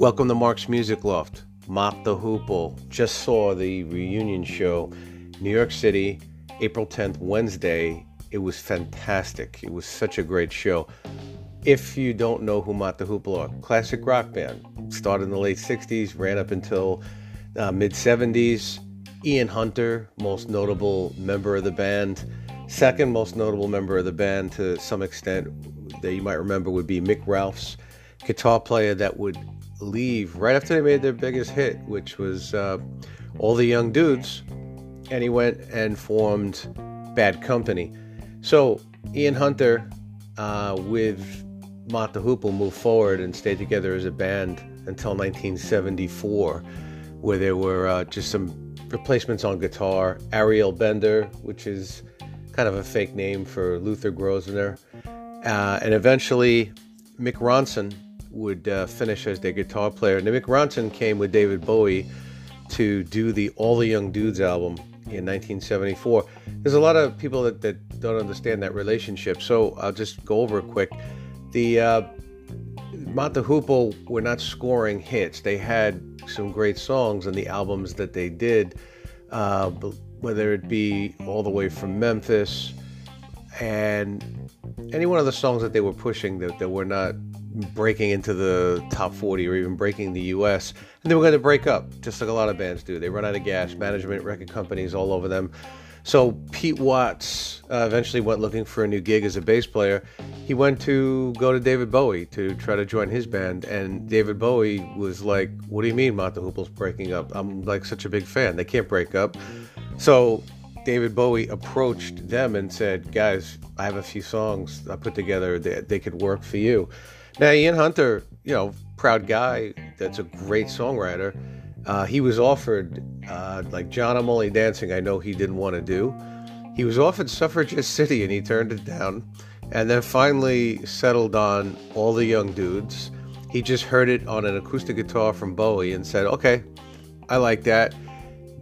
Welcome to Mark's Music Loft. Mott the Hoople just saw the reunion show, New York City, April 10th, Wednesday. It was fantastic. It was such a great show. If you don't know who Mott the Hoople are, classic rock band. Started in the late 60s, ran up until uh, mid 70s. Ian Hunter, most notable member of the band. Second most notable member of the band, to some extent, that you might remember, would be Mick Ralphs, guitar player that would leave right after they made their biggest hit, which was uh, All the Young Dudes, and he went and formed Bad Company. So Ian Hunter uh, with Mott the Hoople moved forward and stayed together as a band until 1974, where there were uh, just some replacements on guitar. Ariel Bender, which is kind of a fake name for Luther Grosvenor, uh, and eventually Mick Ronson would uh, finish as their guitar player. And Mick Ronson came with David Bowie to do the All the Young Dudes album in 1974. There's a lot of people that, that don't understand that relationship, so I'll just go over it quick. The uh, Hoople were not scoring hits. They had some great songs on the albums that they did, uh, whether it be all the way from Memphis and any one of the songs that they were pushing that, that were not breaking into the top 40 or even breaking the US. And they were going to break up, just like a lot of bands do. They run out of gas, management, record companies all over them. So Pete Watts uh, eventually went looking for a new gig as a bass player. He went to go to David Bowie to try to join his band, and David Bowie was like, "What do you mean, the Hoople's breaking up? I'm like such a big fan. They can't break up." So David Bowie approached them and said, "Guys, I have a few songs I put together that they could work for you." Now, Ian Hunter, you know, proud guy that's a great songwriter. Uh, he was offered, uh, like John I'm Only Dancing, I know he didn't want to do. He was offered Suffragette City and he turned it down. And then finally settled on All the Young Dudes. He just heard it on an acoustic guitar from Bowie and said, okay, I like that.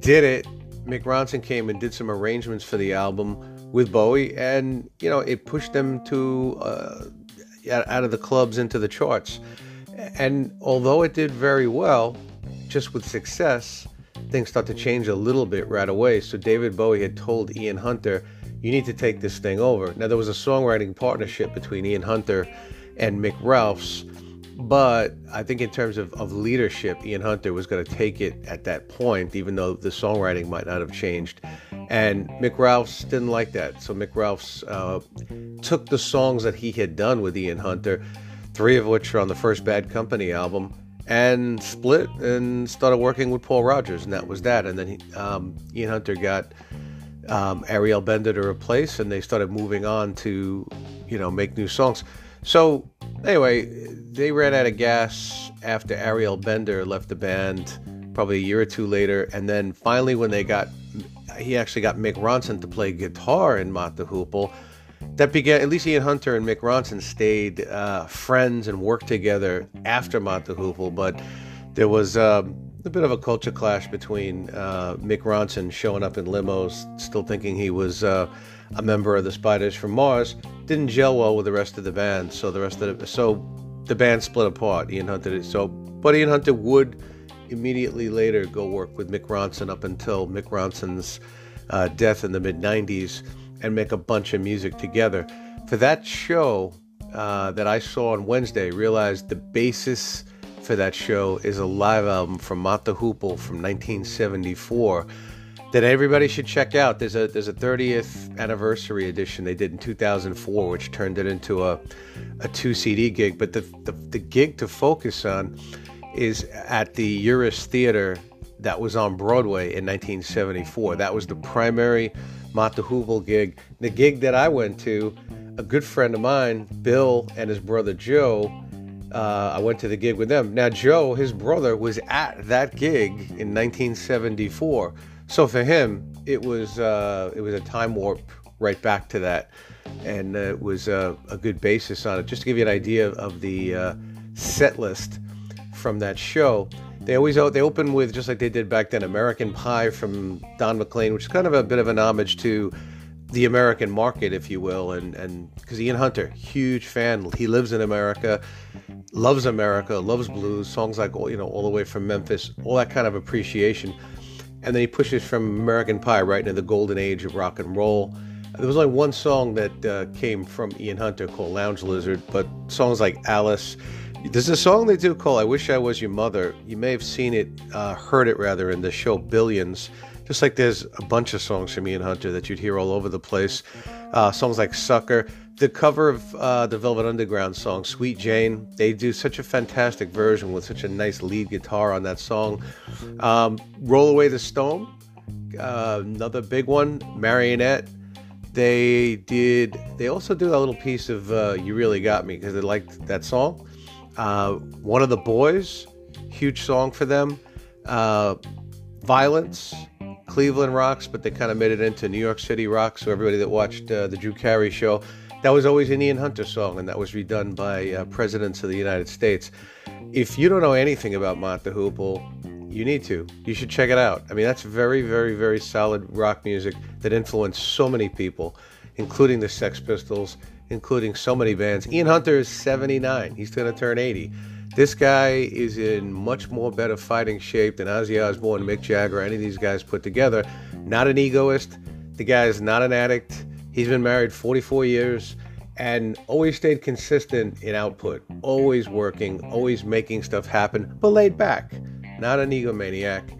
Did it. Mick Ronson came and did some arrangements for the album with Bowie, and you know it pushed them to uh, out of the clubs into the charts. And although it did very well, just with success, things start to change a little bit right away. So David Bowie had told Ian Hunter, you need to take this thing over. Now, there was a songwriting partnership between Ian Hunter and Mick Ralphs, but I think in terms of, of leadership, Ian Hunter was going to take it at that point, even though the songwriting might not have changed. And Mick Ralphs didn't like that. So Mick Ralphs uh, took the songs that he had done with Ian Hunter, three of which are on the first Bad Company album, and split and started working with Paul Rodgers, and that was that. And then he, um, Ian Hunter got um, Ariel Bender to replace, and they started moving on to, you know, make new songs. So anyway, they ran out of gas after Ariel Bender left the band, probably a year or two later, and then finally when they got he actually got Mick Ronson to play guitar in Mott the Hoople. That began, at least Ian Hunter and Mick Ronson stayed uh, friends and worked together after Mott the Hoople, but there was um, a bit of a culture clash between uh, Mick Ronson showing up in limos, still thinking he was uh, a member of the Spiders from Mars, didn't gel well with the rest of the band. So the rest of the so the band split apart. Ian Hunter did so, but Ian Hunter would immediately later go work with Mick Ronson up until Mick Ronson's uh, death in the mid 90s and make a bunch of music together. For that show uh, that I saw on Wednesday, realized the basis for that show is a live album from the Hoople from 1974 that everybody should check out. There's a there's a 30th anniversary edition they did in 2004, which turned it into a a two CD gig. But the, the the gig to focus on is at the Uris Theater that was on Broadway in 1974. That was the primary the gig. The gig that I went to, a good friend of mine, Bill, and his brother Joe, uh, I went to the gig with them. Now, Joe, his brother, was at that gig in 1974. So for him, it was uh, it was a time warp right back to that, and uh, it was a good basis on it. Just to give you an idea of the uh, set list from that show. They always they open with just like they did back then, American Pie from Don McLean, which is kind of a bit of an homage to the American market, if you will, and and because Ian Hunter, huge fan, he lives in America, loves America, loves blues, songs like you know all the way from Memphis, all that kind of appreciation, and then he pushes from American Pie right into the golden age of rock and roll. There was only one song that uh, came from Ian Hunter called Lounge Lizard, but songs like Alice. There's a song they do called "I Wish I Was Your Mother." You may have seen it, uh, heard it rather, in the show Billions just like there's a bunch of songs from Ian Hunter that you'd hear all over the place. Uh, songs like Sucker. The cover of uh, the Velvet Underground song, Sweet Jane, they do such a fantastic version with such a nice lead guitar on that song. Um, Roll Away the Stone, uh, another big one. Marionette, they did, they also do a little piece of uh, You Really Got Me because they liked that song. Uh, one of the Boys, huge song for them. Uh, Violence, Cleveland rocks, but they kind of made it into New York City rocks. So everybody that watched uh, the Drew Carey show, that was always an Ian Hunter song, and that was redone by uh, presidents of the United States. If you don't know anything about Mott the Hoople, you need to. You should check it out. I mean, that's very, very, very solid rock music that influenced so many people, including the Sex Pistols, including so many bands. Ian Hunter is 79. He's going to turn 80. This guy is in much more better fighting shape than Ozzy Osbourne, Mick Jagger, any of these guys put together. Not an egoist. The guy is not an addict. He's been married 44 years and always stayed consistent in output, always working, always making stuff happen, but laid back, not an egomaniac.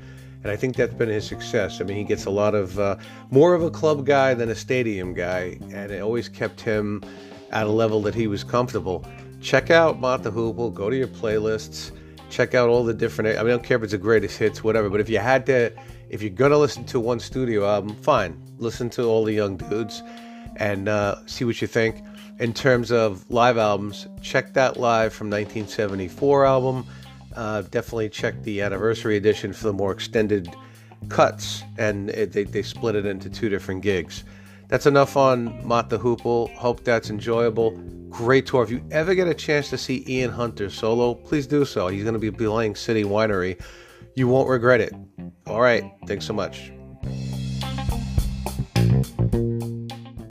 And I think that's been his success. I mean, he gets a lot of uh, more of a club guy than a stadium guy, and it always kept him at a level that he was comfortable check out Mott the Hoople, go to your playlists, check out all the different. I, mean, I don't care if it's the greatest hits, whatever. But if you had to, if you're gonna listen to one studio album, fine, listen to all the young dudes and uh, see what you think. In terms of live albums, check that live from 1974 album. Uh, definitely check the anniversary edition for the more extended cuts, and it, they, they split it into two different gigs. That's enough on Mott the Hoople. Hope that's enjoyable. Great tour. If you ever get a chance to see Ian Hunter solo, please do so. He's going to be playing City Winery. You won't regret it. All right. Thanks so much.